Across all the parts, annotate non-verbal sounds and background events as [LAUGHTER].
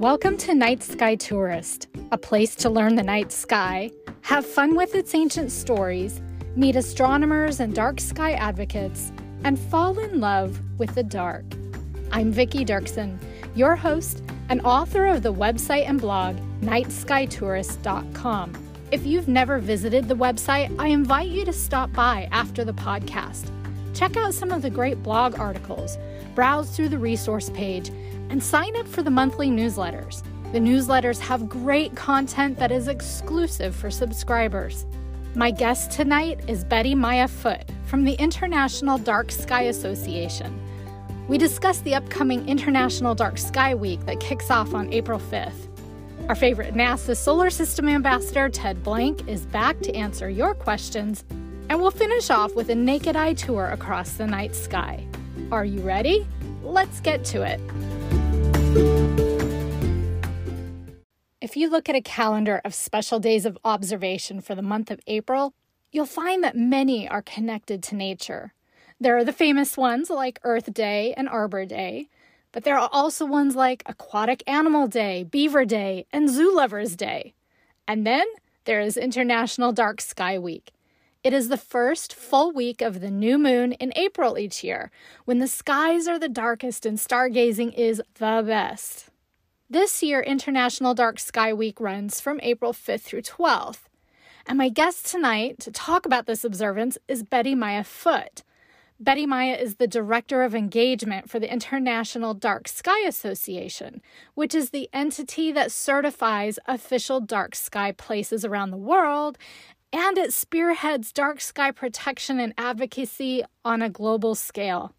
Welcome to Night Sky Tourist, a place to learn the night sky, have fun with its ancient stories, meet astronomers and dark sky advocates, and fall in love with the dark. I'm Vicki Dirksen, your host and author of the website and blog nightskytourist.com. If you've never visited the website, I invite you to stop by after the podcast. Check out some of the great blog articles, browse through the resource page, and sign up for the monthly newsletters. The newsletters have great content that is exclusive for subscribers. My guest tonight is Betty Maya Foott from the International Dark Sky Association. We discuss the upcoming International Dark Sky Week that kicks off on April 5th. Our favorite NASA Solar System Ambassador, Ted Blank, is back to answer your questions, and we'll finish off with a naked eye tour across the night sky. Are you ready? Let's get to it. If you look at a calendar of special days of observation for the month of April, you'll find that many are connected to nature. There are the famous ones like Earth Day and Arbor Day, but there are also ones like Aquatic Animal Day, Beaver Day, and Zoo Lovers Day. And then there is International Dark Sky Week. It is the first full week of the new moon in April each year, when the skies are the darkest and stargazing is the best. This year, International Dark Sky Week runs from April 5th through 12th. And my guest tonight to talk about this observance is Betty Maya Foott. Betty Maya is the Director of Engagement for the International Dark Sky Association, which is the entity that certifies official dark sky places around the world and it spearheads dark sky protection and advocacy on a global scale.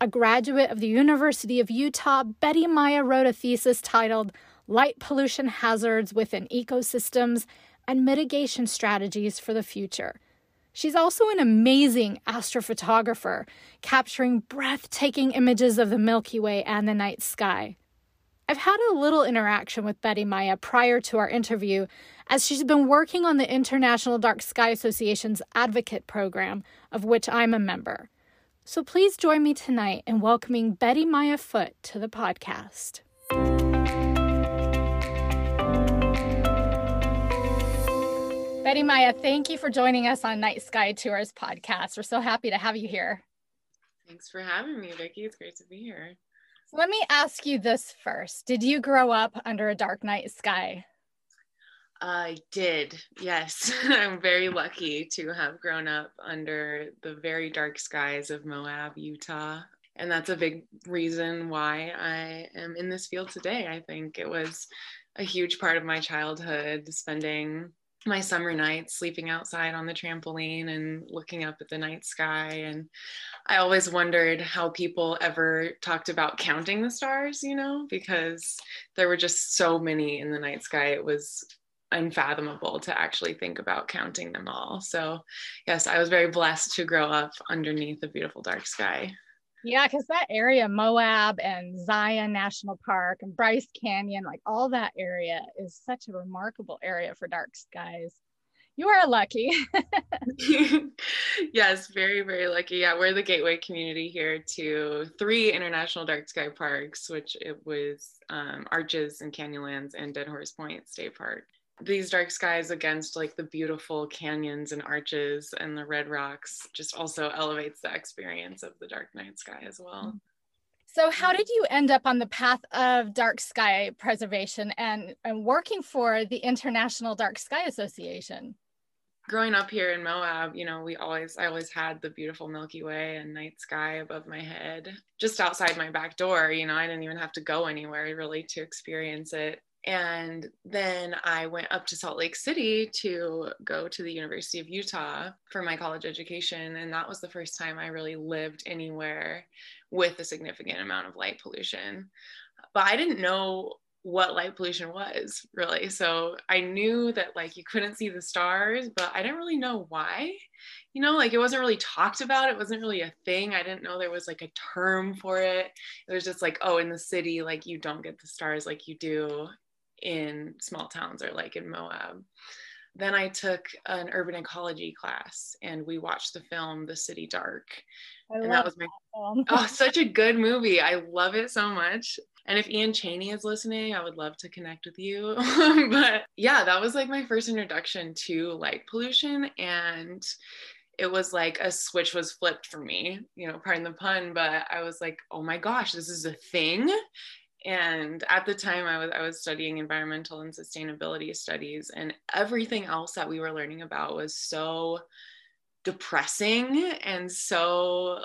A graduate of the University of Utah, Bettymaya wrote a thesis titled Light Pollution Hazards Within Ecosystems and Mitigation Strategies for the Future. She's also an amazing astrophotographer, capturing breathtaking images of the Milky Way and the night sky. I've had a little interaction with Bettymaya prior to our interview, as she's been working on the International Dark Sky Association's Advocate Program, of which I'm a member. So please join me tonight in welcoming Betty Maya Foott to the podcast. Bettymaya, thank you for joining us on Night Sky Tourist podcast. We're so happy to have you here. Thanks for having me, Vicki. It's great to be here. Let me ask you this first. Did you grow up under a dark night sky? I did, yes. [LAUGHS] I'm very lucky to have grown up under the very dark skies of Moab, Utah. And that's a big reason why I am in this field today. I think it was a huge part of my childhood, spending my summer nights sleeping outside on the trampoline and looking up at the night sky. And i always wondered how people ever talked about counting the stars you know because there were just so many in the night sky. It was unfathomable to actually think about counting them all. So yes i was very blessed to grow up underneath a beautiful dark sky yeah, because that area, Moab and Zion National Park and Bryce Canyon, like all that area is such a remarkable area for dark skies. You are lucky. [LAUGHS] [LAUGHS] yes, very, very lucky. Yeah, we're the gateway community here to three international dark sky parks, which it was um, Arches and Canyonlands and Dead Horse Point State Park these dark skies against like the beautiful canyons and arches and the red rocks just also elevates the experience of the dark night sky as well. Mm-hmm. So, how did you end up on the path of dark sky preservation and, and working for the International Dark Sky Association? Growing up here in Moab, you know, we always, I always had the beautiful Milky Way and night sky above my head, just outside my back door. You know, I didn't even have to go anywhere really to experience it. And then I went up to Salt Lake City to go to the University of Utah for my college education. And that was the first time I really lived anywhere with a significant amount of light pollution. But I didn't know what light pollution was really. So I knew that like you couldn't see the stars, but I didn't really know why. You know, like it wasn't really talked about. It wasn't really a thing. I didn't know there was like a term for it. It was just like, oh, in the city, like you don't get the stars like you do in small towns or like in Moab. Then I took an urban ecology class and we watched the film The City Dark. I and that was my oh, [LAUGHS] such a good movie. I love it so much. And if Ian Cheney is listening, I would love to connect with you. [LAUGHS] but yeah, that was like my first introduction to light pollution. And it was like a switch was flipped for me, you know, pardon the pun, but I was like, oh my gosh, this is a thing. And at the time I was I was studying environmental and sustainability studies and everything else that we were learning about was so depressing and so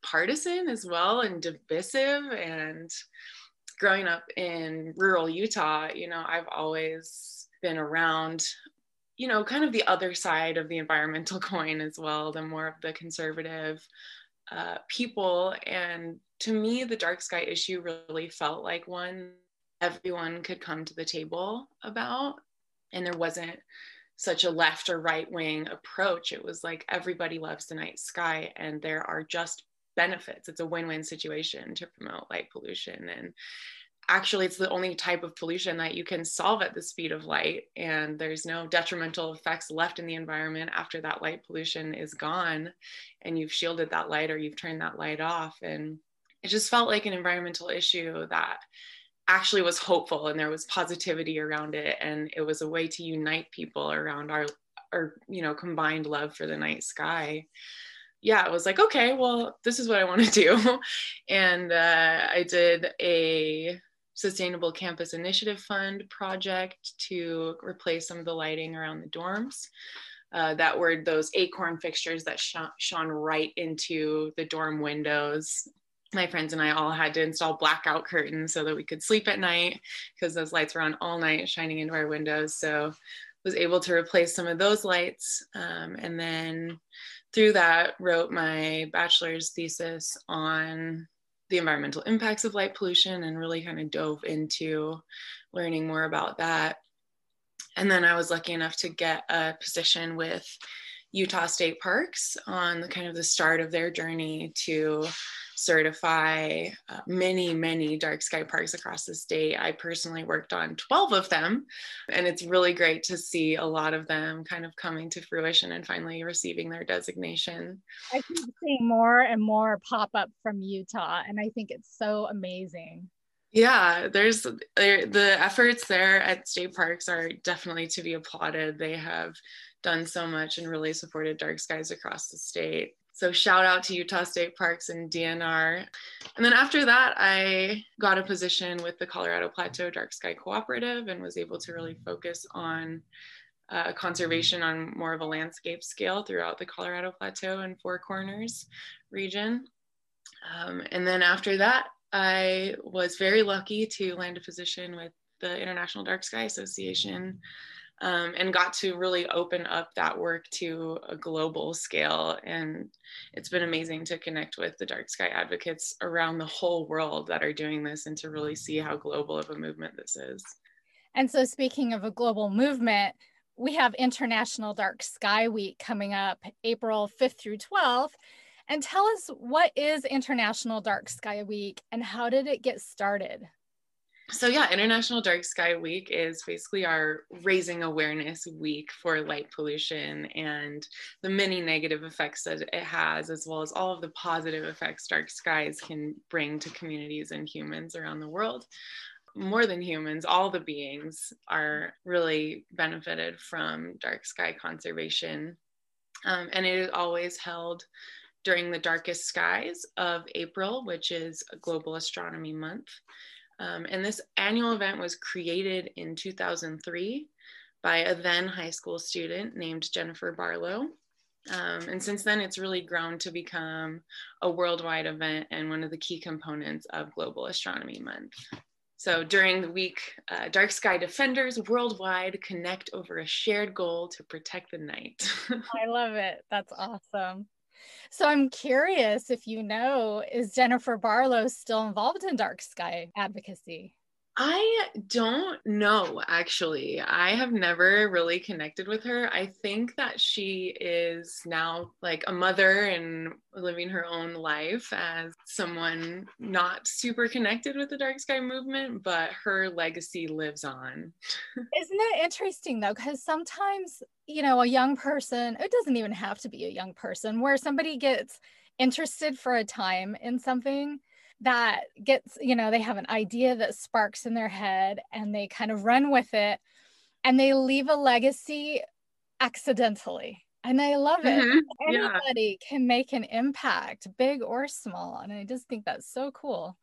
partisan as well and divisive. And growing up in rural Utah, you know, I've always been around you know, kind of the other side of the environmental [LAUGHS] coin as well, the more of the conservative uh, people. And to me, the dark sky issue really felt like one everyone could come to the table about. And there wasn't such a left or right wing approach. It was like everybody loves the night sky, and there are just benefits. It's a win win situation to promote light pollution. And actually it's the only type of pollution that you can solve at the speed of light and there's no detrimental effects left in the environment after that light pollution is gone and you've shielded that light or you've turned that light off and it just felt like an environmental issue that actually was hopeful and there was positivity around it and it was a way to unite people around our our you know combined love for the night sky yeah, it was like, okay, well, this is what I want to [LAUGHS] do. And uh, I did a Sustainable Campus Initiative Fund project to replace some of the lighting around the dorms. Uh, that were those acorn fixtures that sh- shone right into the dorm windows. My friends and I all had to install blackout curtains so that we could sleep at night because those lights were on all night shining into our windows. So was able to replace some of those lights. Um, and then through that wrote my bachelor's thesis on the environmental impacts of light pollution and really kind of dove into learning more about that. And then I was lucky enough to get a position with Utah State Parks on the kind of the start of their journey to certify uh, many, many dark sky parks across the state. I personally worked on 12 of them, and it's really great to see a lot of them kind of coming to fruition and finally receiving their designation. I keep seeing more and more pop up from Utah, and I think it's so amazing. Yeah, there's the efforts there at state parks are definitely to be applauded. They have done so much and really supported dark skies across the state. So shout out to Utah State Parks and DNR. And then after that, I got a position with the Colorado Plateau Dark Sky Cooperative and was able to really focus on uh, conservation on more of a landscape scale throughout the Colorado Plateau and Four Corners region. Um, and then after that, I was very lucky to land a position with the International Dark Sky Association um, and got to really open up that work to a global scale. And it's been amazing to connect with the dark sky advocates around the whole world that are doing this and to really see how global of a movement this is. And so, speaking of a global movement, we have International Dark Sky Week coming up April 5th through 12th. And tell us what is International Dark Sky Week and how did it get started? So yeah international dark sky week is basically our raising awareness week for light pollution and the many negative effects that it has as well as all of the positive effects dark skies can bring to communities and humans around the world. More than humans all the beings are really benefited from dark sky conservation. Um, and it is always held during the darkest skies of april which is global astronomy month um, and this annual event was created in 2003 by a then high school student named Jennifer Barlow. Um, and since then, it's really grown to become a worldwide event and one of the key components of Global Astronomy Month. So during the week, uh, Dark Sky Defenders worldwide connect over a shared goal to protect the night. [LAUGHS] I love it. That's awesome. So I'm curious if you know, is Jennifer Barlow still involved in dark sky advocacy? I don't know actually. I have never really connected with her. I think that she is now like a mother and living her own life as someone not super connected with the dark sky movement, but her legacy lives on. [LAUGHS] Isn't it interesting though? Because sometimes, you know, a young person, it doesn't even have to be a young person, where somebody gets interested for a time in something that gets, you know, they have an idea that sparks in their head and they kind of run with it and they leave a legacy accidentally. And I love it. Mm-hmm. Anybody yeah. can make an impact, big or small. And I just think that's so cool.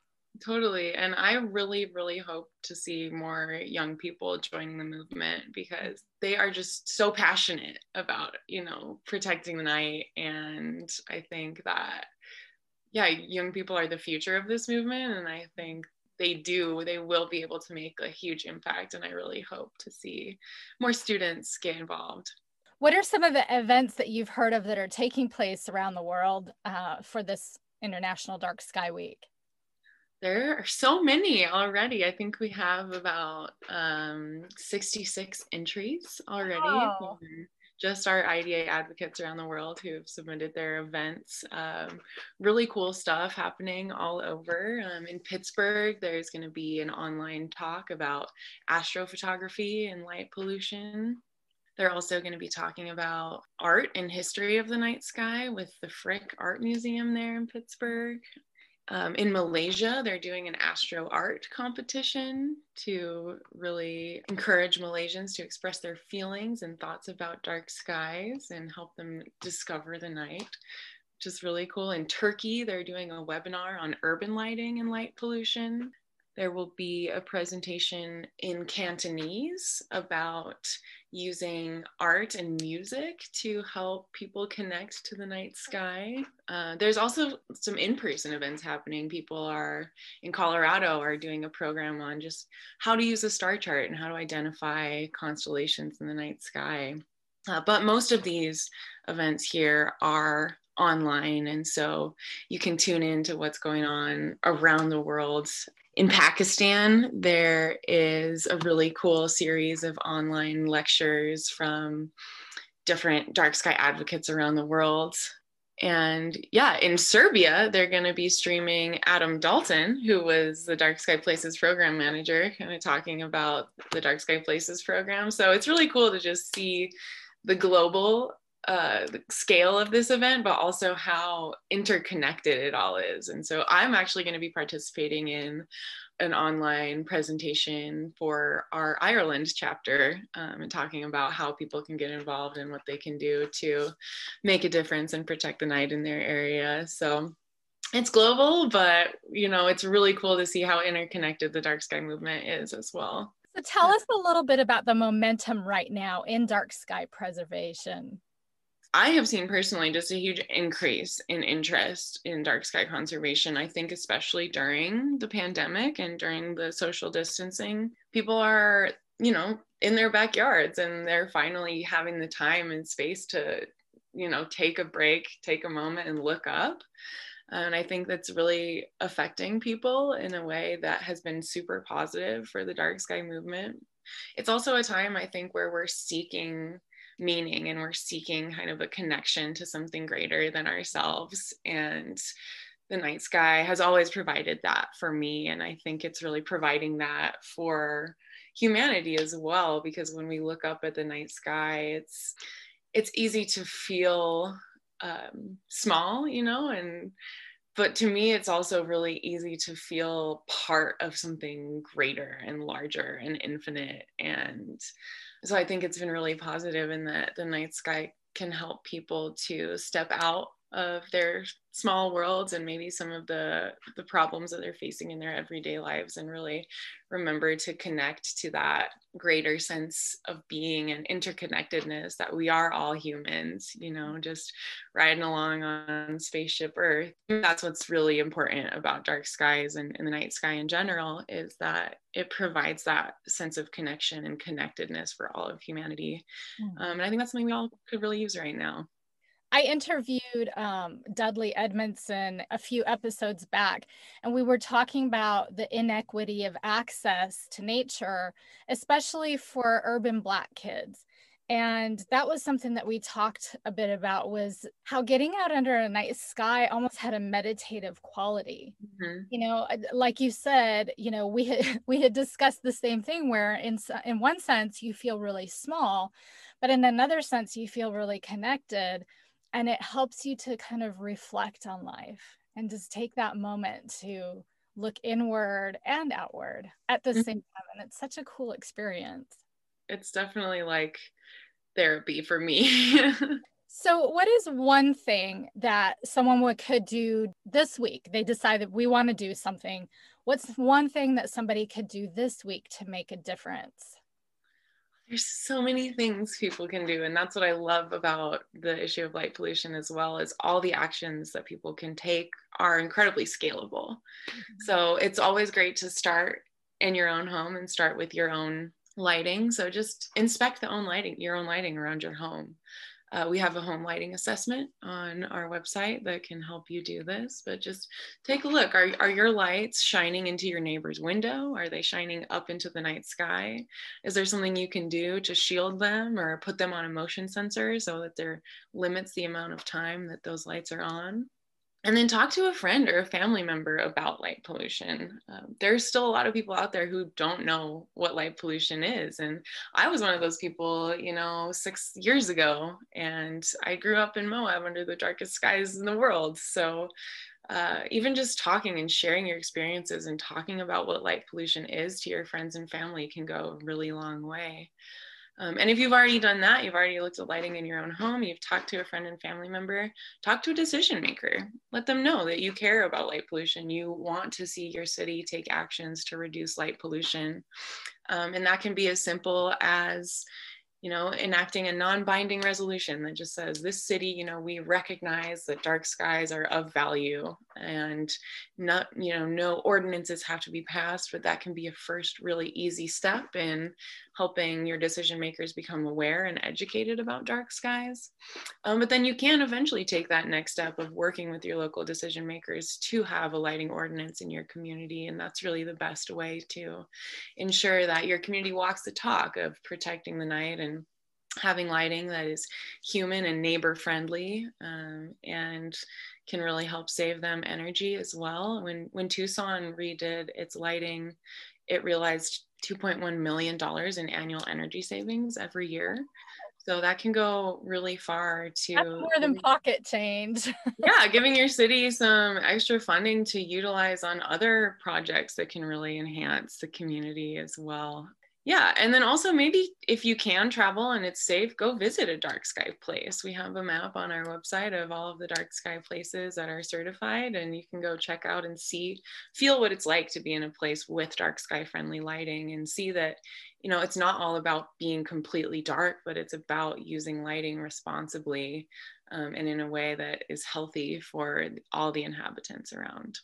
Totally. And I really, really hope to see more young people joining the movement because they are just so passionate about, you know, protecting the night. And I think that, yeah, young people are the future of this movement. And I think they do, they will be able to make a huge impact. And I really hope to see more students get involved. What are some of the events that you've heard of that are taking place around the world uh, for this International Dark Sky Week? There are so many already. I think we have about um, 66 entries already. Oh. Just our IDA advocates around the world who have submitted their events. Um, really cool stuff happening all over. Um, in Pittsburgh, there's going to be an online talk about astrophotography and light pollution. They're also going to be talking about art and history of the night sky with the Frick Art Museum there in Pittsburgh. Um, in Malaysia, they're doing an astro art competition to really encourage Malaysians to express their feelings and thoughts about dark skies and help them discover the night, which is really cool. In Turkey, they're doing a webinar on urban lighting and light pollution. There will be a presentation in Cantonese about using art and music to help people connect to the night sky. Uh, there's also some in-person events happening. People are in Colorado are doing a program on just how to use a star chart and how to identify constellations in the night sky. Uh, but most of these events here are online and so you can tune in to what's going on around the world in Pakistan, there is a really cool series of online lectures from different dark sky advocates around the world. And yeah, in Serbia, they're going to be streaming Adam Dalton, who was the Dark Sky Places program manager, kind of talking about the Dark Sky Places program. So it's really cool to just see the global uh, the scale of this event, but also how interconnected it all is. And so I'm actually going to be participating in an online presentation for our Ireland chapter um, and talking about how people can get involved and what they can do to make a difference and protect the night in their area. So it's global, but you know, it's really cool to see how interconnected the dark sky movement is as well. So tell us a little bit about the momentum right now in dark sky preservation. I have seen personally just a huge increase in interest in dark sky conservation. I think, especially during the pandemic and during the social distancing, people are, you know, in their backyards and they're finally having the time and space to, you know, take a break, take a moment and look up. And I think that's really affecting people in a way that has been super positive for the dark sky movement. It's also a time, I think, where we're seeking meaning and we're seeking kind of a connection to something greater than ourselves. And the night sky has always provided that for me and i think it's really providing that for humanity as well because when we look up at the night sky it's it's easy to feel um, small you know and but to me it's also really easy to feel part of something greater and larger and infinite. And so I think it's been really positive in that the night sky can help people to step out of their small worlds and maybe some of the the problems that they're facing in their everyday lives and really remember to connect to that greater sense of being and interconnectedness that we are all humans you know just riding along on spaceship earth. That's what's really important about dark skies and, and the night sky in general is that it provides that sense of connection and connectedness for all of humanity. Mm. um, and i think that's something we all could really use right now I interviewed um, Dudley Edmondson a few episodes back, and we were talking about the inequity of access to nature, especially for urban Black kids. And that was something that we talked a bit about was how getting out under a night sky almost had a meditative quality. Mm-hmm. You know, like you said, you know, we had, [LAUGHS] we had discussed the same thing where in in one sense you feel really small, but in another sense you feel really connected and it helps you to kind of reflect on life and just take that moment to look inward and outward at the same mm-hmm. time. And it's such a cool experience. It's definitely like therapy for me. [LAUGHS] so, what is one thing that someone would, could do this week? They decide that we want to do something. What's one thing that somebody could do this week to make a difference? There's so many things people can do and that's what i love about the issue of light pollution as well is all the actions that people can take are incredibly scalable. Mm-hmm. so it's always great to start in your own home and start with your own lighting. So just inspect the own lighting your own lighting around your home uh, we have a home lighting assessment on our website that can help you do this, but just take a look. Are, are your lights shining into your neighbor's window? Are they shining up into the night sky? Is there something you can do to shield them or put them on a motion sensor so that there limits the amount of time that those lights are on? And then talk to a friend or a family member about light pollution. Um, there's still a lot of people out there who don't know what light pollution is. And I was one of those people, you know, six years ago. And I grew up in Moab under the darkest skies in the world. So uh, even just talking and sharing your experiences and talking about what light pollution is to your friends and family can go a really long way. Um, and if you've already done that, you've already looked at lighting in your own home, you've talked to a friend and family member, talk to a decision maker. Let them know that you care about light pollution. You want to see your city take actions to reduce light pollution. Um, and that can be as simple as you know, enacting a non-binding resolution that just says this city, you know, we recognize that dark skies are of value and not, you know, no ordinances have to be passed, but that can be a first really easy step in helping your decision makers become aware and educated about dark skies. Um, but then you can eventually take that next step of working with your local decision makers to have a lighting ordinance in your community. And that's really the best way to ensure that your community walks the talk of protecting the night and having lighting that is human and neighbor friendly um, and can really help save them energy as well. When when Tucson redid its lighting, it realized 2.1 million dollars in annual energy savings every year. So that can go really far to That's more than pocket change. [LAUGHS] yeah, giving your city some extra funding to utilize on other projects that can really enhance the community as well yeah and then also maybe if you can travel and it's safe go visit a dark sky place. We have a map on our website of all of the dark sky places that are certified and you can go check out and see feel what it's like to be in a place with dark sky friendly lighting and see that you know it's not all about being completely dark but it's about using lighting responsibly um, and in a way that is healthy for all the inhabitants around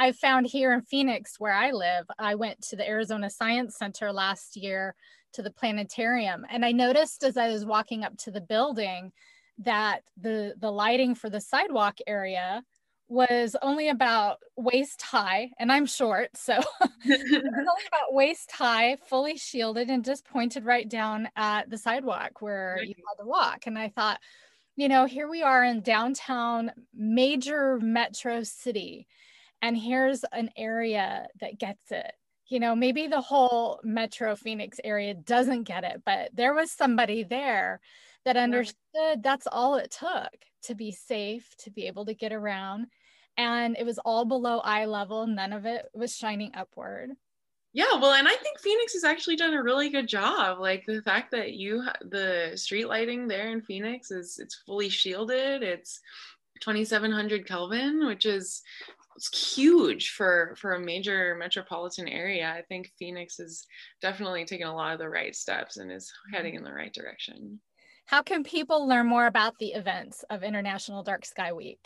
I found here in Phoenix, where I live, I went to the Arizona Science Center last year to the planetarium. And I noticed as I was walking up to the building that the, the lighting for the sidewalk area was only about waist high, and I'm short, so [LAUGHS] it only about waist high, fully shielded, and just pointed right down at the sidewalk where you had to walk. And I thought, you know, here we are in downtown major metro city and here's an area that gets it. You know maybe the whole metro phoenix area doesn't get it but there was somebody there that understood that's all it took to be safe to be able to get around and it was all below eye level. None of it was shining upward. Yeah well and i think phoenix has actually done a really good job. Like the fact that you the street lighting there in phoenix is it's fully shielded. It's 2700 kelvin which is it's huge for for a major metropolitan area. I think Phoenix is definitely taking a lot of the right steps and is heading in the right direction. How can people learn more about the events of International Dark Sky Week?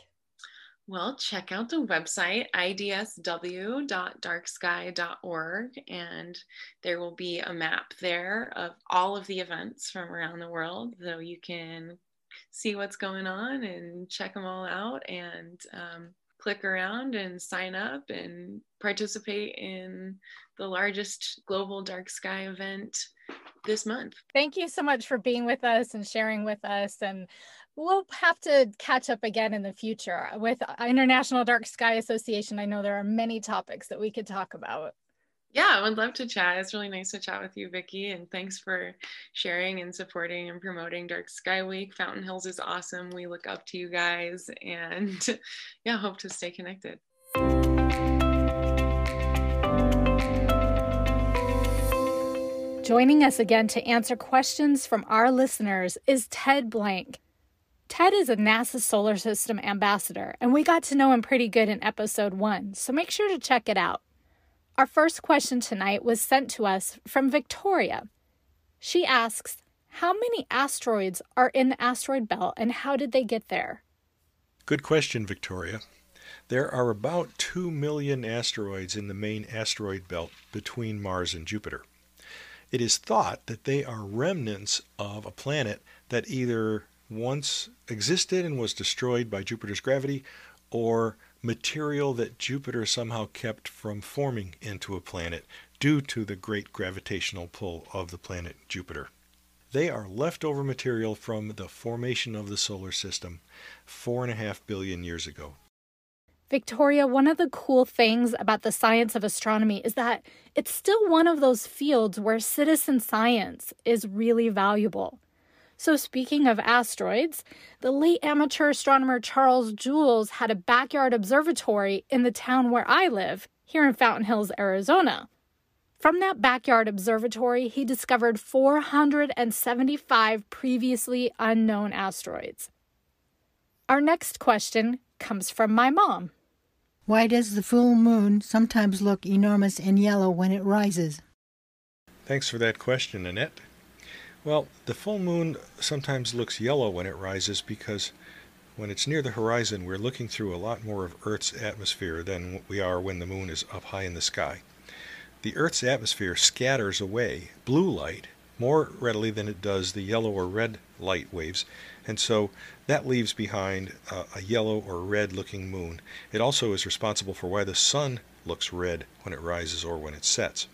Well, check out the website idsw.darksky.org, and there will be a map there of all of the events from around the world, so you can see what's going on and check them all out. And um, click around and sign up and participate in the largest global dark sky event this month. Thank you so much for being with us and sharing with us. And we'll have to catch up again in the future with International Dark Sky Association. I know there are many topics that we could talk about. Yeah, I would love to chat. It's really nice to chat with you, Vicki, and thanks for sharing and supporting and promoting Dark Sky Week. Fountain Hills is awesome. We look up to you guys, and [LAUGHS] yeah, hope to stay connected. Joining us again to answer questions from our listeners is Ted Blank. Ted is a NASA Solar System ambassador, and we got to know him pretty good in episode one, so make sure to check it out. Our first question tonight was sent to us from Victoria. She asks, How many asteroids are in the asteroid belt and how did they get there? Good question, Victoria. There are about 2 million asteroids in the main asteroid belt between Mars and Jupiter. It is thought that they are remnants of a planet that either once existed and was destroyed by Jupiter's gravity or material that Jupiter somehow kept from forming into a planet due to the great gravitational pull of the planet Jupiter. They are leftover material from the formation of the solar system four and a half billion years ago. Victoria, one of the cool things about the science of astronomy is that it's still one of those fields where citizen science is really valuable. So, speaking of asteroids, the late amateur astronomer Charles Juels had a backyard observatory in the town where I live, here in Fountain Hills, Arizona. From that backyard observatory, he discovered 475 previously unknown asteroids. Our next question comes from my mom. Why does the full moon sometimes look enormous and yellow when it rises? Thanks for that question, Annette. Well, the full moon sometimes looks yellow when it rises because when it's near the horizon, we're looking through a lot more of Earth's atmosphere than we are when the moon is up high in the sky. The Earth's atmosphere scatters away blue light more readily than it does the yellow or red light waves, and so that leaves behind a, yellow or red looking moon. It also is responsible for why the sun looks red when it rises or when it sets.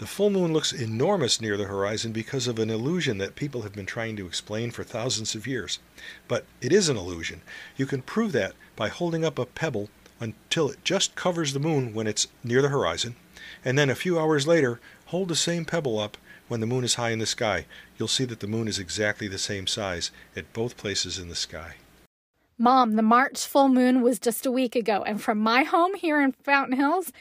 The full moon looks enormous near the horizon because of an illusion that people have been trying to explain for thousands of years. But it is an illusion. You can prove that by holding up a pebble until it just covers the moon when it's near the horizon, and then a few hours later, hold the same pebble up when the moon is high in the sky. You'll see that the moon is exactly the same size at both places in the sky. Mom, the March full moon was just a week ago, and from my home here in Fountain Hills,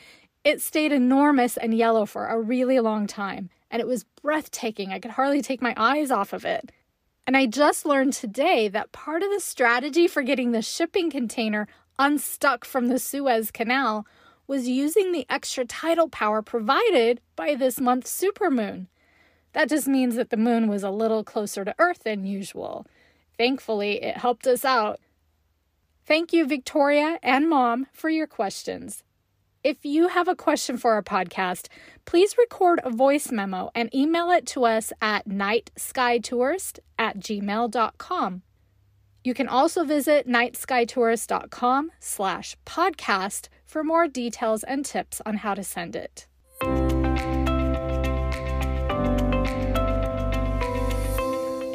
it stayed enormous and yellow for a really long time, and it was breathtaking. I could hardly take my eyes off of it. And I just learned today that part of the strategy for getting the shipping container unstuck from the Suez Canal was using the extra tidal power provided by this month's supermoon. That just means that the moon was a little closer to Earth than usual. Thankfully, it helped us out. Thank you, Victoria and Mom, for your questions. If you have a question for our podcast, please record a voice memo and email it to us at nightskytourist at gmail.com. You can also visit nightskytourist.com slash podcast for more details and tips on how to send it.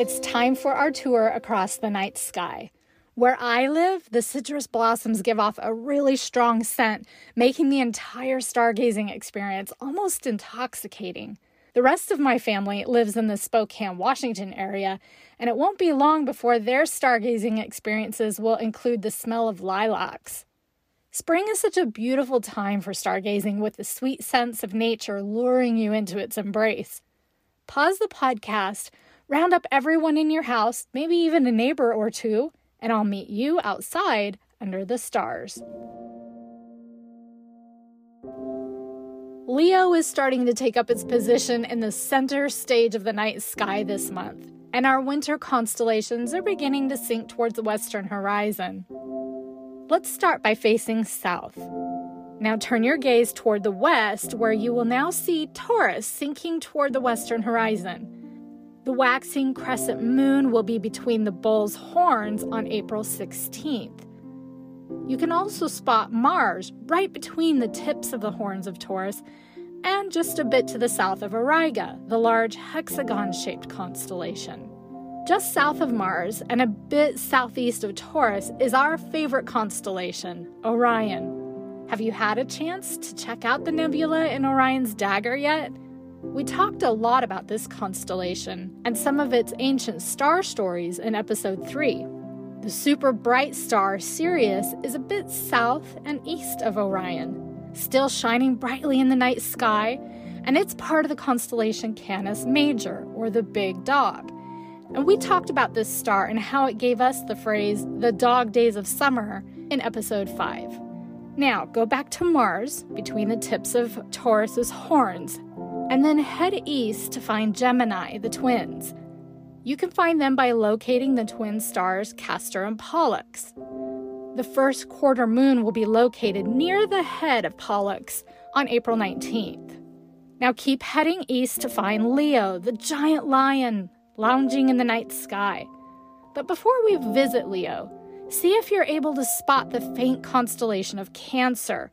It's time for our tour across the night sky. Where I live, the citrus blossoms give off a really strong scent, making the entire stargazing experience almost intoxicating. The rest of my family lives in the Spokane, Washington area, and it won't be long before their stargazing experiences will include the smell of lilacs. Spring is such a beautiful time for stargazing with the sweet sense of nature luring you into its embrace. Pause the podcast, round up everyone in your house, maybe even a neighbor or two, and I'll meet you outside under the stars. Leo is starting to take up its position in the center stage of the night sky this month, and our winter constellations are beginning to sink towards the western horizon. Let's start by facing south. Now turn your gaze toward the west, where you will now see Taurus sinking toward the western horizon. The waxing crescent moon will be between the bull's horns on April 16th. You can also spot Mars right between the tips of the horns of Taurus and just a bit to the south of Auriga, the large hexagon shaped constellation. Just south of Mars and a bit southeast of Taurus is our favorite constellation, Orion. Have you had a chance to check out the nebula in Orion's dagger yet? We talked a lot about this constellation and some of its ancient star stories in episode 3. The super bright star Sirius is a bit south and east of Orion, still shining brightly in the night sky, and it's part of the constellation Canis Major, or the Big Dog. And we talked about this star and how it gave us the phrase the dog days of summer in episode 5. Now, go back to Mars between the tips of Taurus's horns and then head east to find Gemini, the twins. You can find them by locating the twin stars Castor and Pollux. The first quarter moon will be located near the head of Pollux on April 19th. Now keep heading east to find Leo, the giant lion, lounging in the night sky. But before we visit Leo, see if you're able to spot the faint constellation of Cancer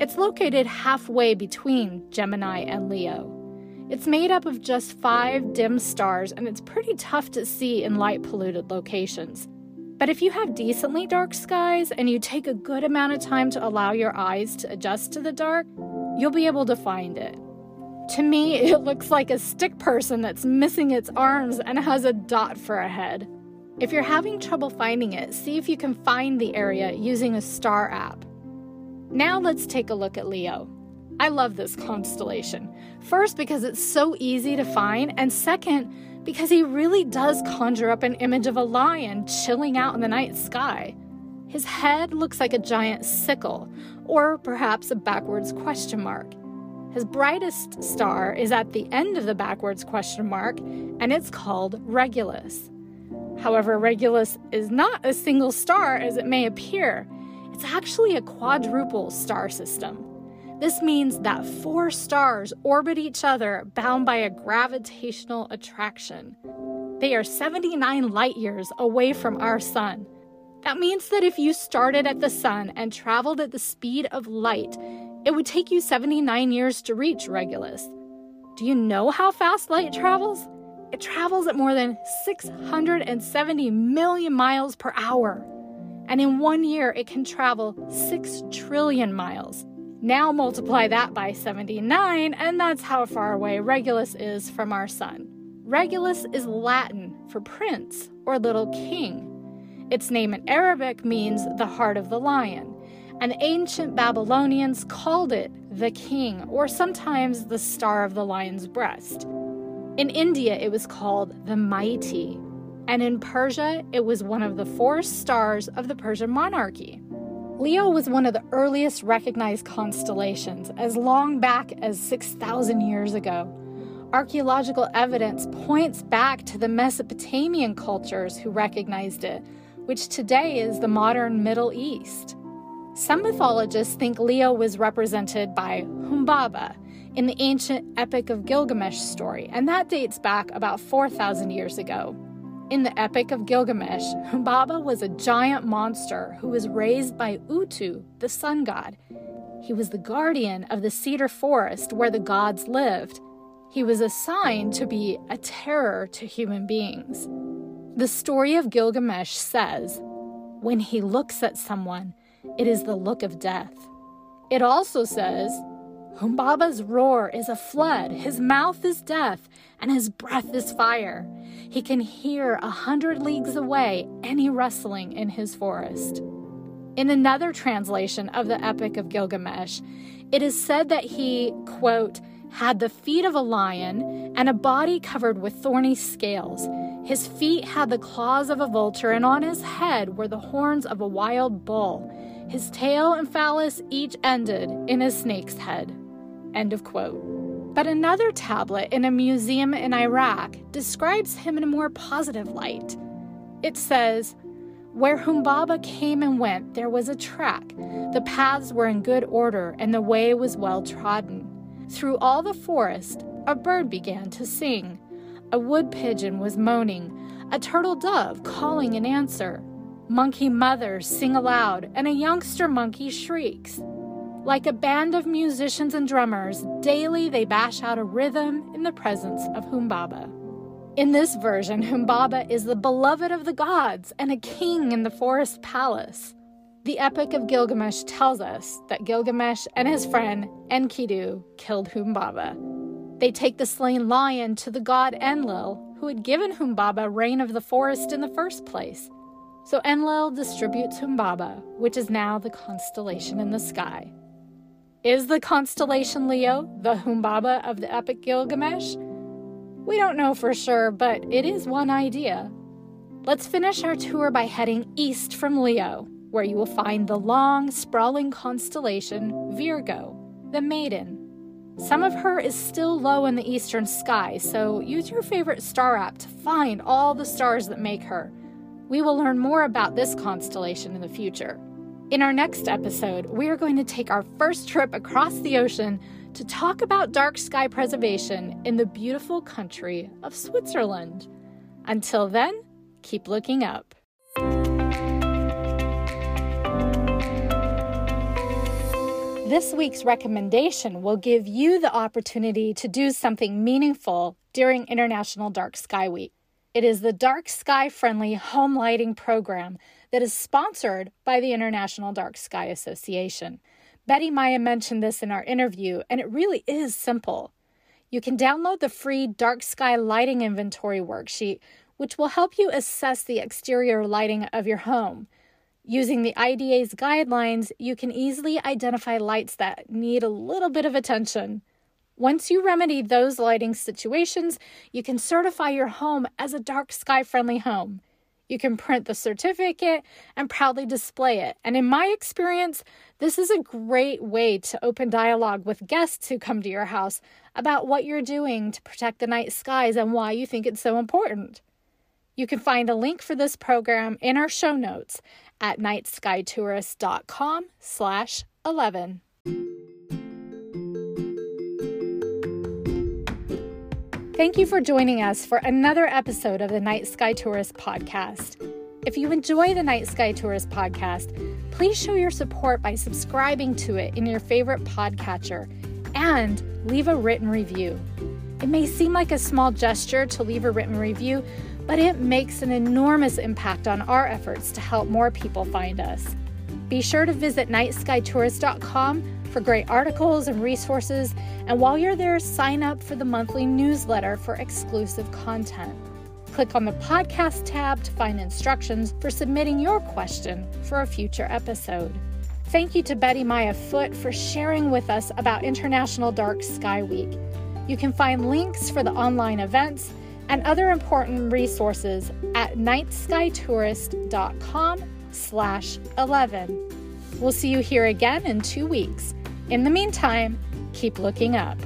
it's located halfway between Gemini and Leo. It's made up of just five dim stars, and it's pretty tough to see in light polluted locations. But if you have decently dark skies and you take a good amount of time to allow your eyes to adjust to the dark, you'll be able to find it. To me, [LAUGHS] it looks like a stick person that's missing its arms and has a dot for a head. If you're having trouble finding it, see if you can find the area using a star app. Now let's take a look at Leo. I love this constellation. First, because it's so easy to find, and second, because he really does conjure up an image of a lion chilling out in the night sky. His head looks like a giant sickle, or perhaps a backwards question mark. His brightest star is at the end of the backwards question mark, and it's called Regulus. However, Regulus is not a single star as it may appear. It's actually a quadruple star system. This means that four stars orbit each other bound by a gravitational attraction. They are 79 light years away from our sun. That means that if you started at the sun and traveled at the speed of light, it would take you 79 years to reach Regulus. Do you know how fast light travels? It travels at more than 670 million miles per hour and in one year it can travel 6 trillion miles. Now multiply that by 79, and that's how far away Regulus is from our sun. Regulus is Latin for prince or little king. Its name in Arabic means the heart of the lion, and ancient Babylonians called it the king or sometimes the star of the lion's breast. In India, it was called the mighty and in Persia, it was one of the four stars of the Persian monarchy. Leo was one of the earliest recognized constellations, as long back as 6,000 years ago. Archaeological evidence points back to the Mesopotamian cultures who recognized it, which today is the modern Middle East. Some mythologists think Leo was represented by Humbaba in the ancient Epic of Gilgamesh story, and that dates back about 4,000 years ago. In the Epic of Gilgamesh, Humbaba was a giant monster who was raised by Utu, the sun god. He was the guardian of the cedar forest where the gods lived. He was assigned to be a terror to human beings. The story of Gilgamesh says, When he looks at someone, it is the look of death. It also says, Humbaba's roar is a flood, his mouth is death, and his breath is fire. He can hear a hundred leagues away any rustling in his forest. In another translation of the Epic of Gilgamesh, it is said that he, quote, had the feet of a lion and a body covered with thorny scales. His feet had the claws of a vulture, and on his head were the horns of a wild bull. His tail and phallus each ended in a snake's head. End of quote. But another tablet in a museum in Iraq describes him in a more positive light. It says, Where Humbaba came and went, there was a track. The paths were in good order, and the way was well trodden. Through all the forest, a bird began to sing. A wood pigeon was moaning, a turtle dove calling in answer. Monkey mothers sing aloud, and a youngster monkey shrieks. Like a band of musicians and drummers, daily they bash out a rhythm in the presence of Humbaba. In this version, Humbaba is the beloved of the gods and a king in the forest palace. The Epic of Gilgamesh tells us that Gilgamesh and his friend Enkidu killed Humbaba. They take the slain lion to the god Enlil, who had given Humbaba reign of the forest in the first place. So Enlil distributes Humbaba, which is now the constellation in the sky. Is the constellation Leo the Humbaba of the epic Gilgamesh? We don't know for sure, but it is one idea. Let's finish our tour by heading east from Leo, where you will find the long, sprawling constellation Virgo, the maiden. Some of her is still low in the eastern sky, so use your favorite star app to find all the stars that make her. We will learn more about this constellation in the future. In our next episode, we are going to take our first trip across the ocean to talk about dark sky preservation in the beautiful country of Switzerland. Until then, keep looking up. This week's recommendation will give you the opportunity to do something meaningful during International Dark Sky Week. It is the dark sky friendly home lighting program that is sponsored by the International Dark Sky Association. Bettymaya mentioned this in our interview, and it really is simple. You can download the free Dark Sky Lighting Inventory worksheet, which will help you assess the exterior lighting of your home. Using the IDA's guidelines, you can easily identify lights that need a little bit of attention. Once you remedy those lighting situations, you can certify your home as a dark sky friendly home. You can print the certificate and proudly display it. And in my experience, this is a great way to open dialogue with guests who come to your house about what you're doing to protect the night skies and why you think it's so important. You can find a link for this program in our show notes at nightskytourist.com slash 11. Thank you for joining us for another episode of the Night Sky Tourist podcast. If you enjoy the Night Sky Tourist podcast, please show your support by subscribing to it in your favorite podcatcher and leave a written review. It may seem like a small gesture to leave a written review, but it makes an enormous impact on our efforts to help more people find us. Be sure to visit nightskytourist.com for great articles and resources. And while you're there, sign up for the monthly newsletter for exclusive content. Click on the podcast tab to find instructions for submitting your question for a future episode. Thank you to Bettymaya Foott for sharing with us about International Dark Sky Week. You can find links for the online events and other important resources at nightskytourist.com slash 11. We'll see you here again in two weeks. In the meantime, keep looking up.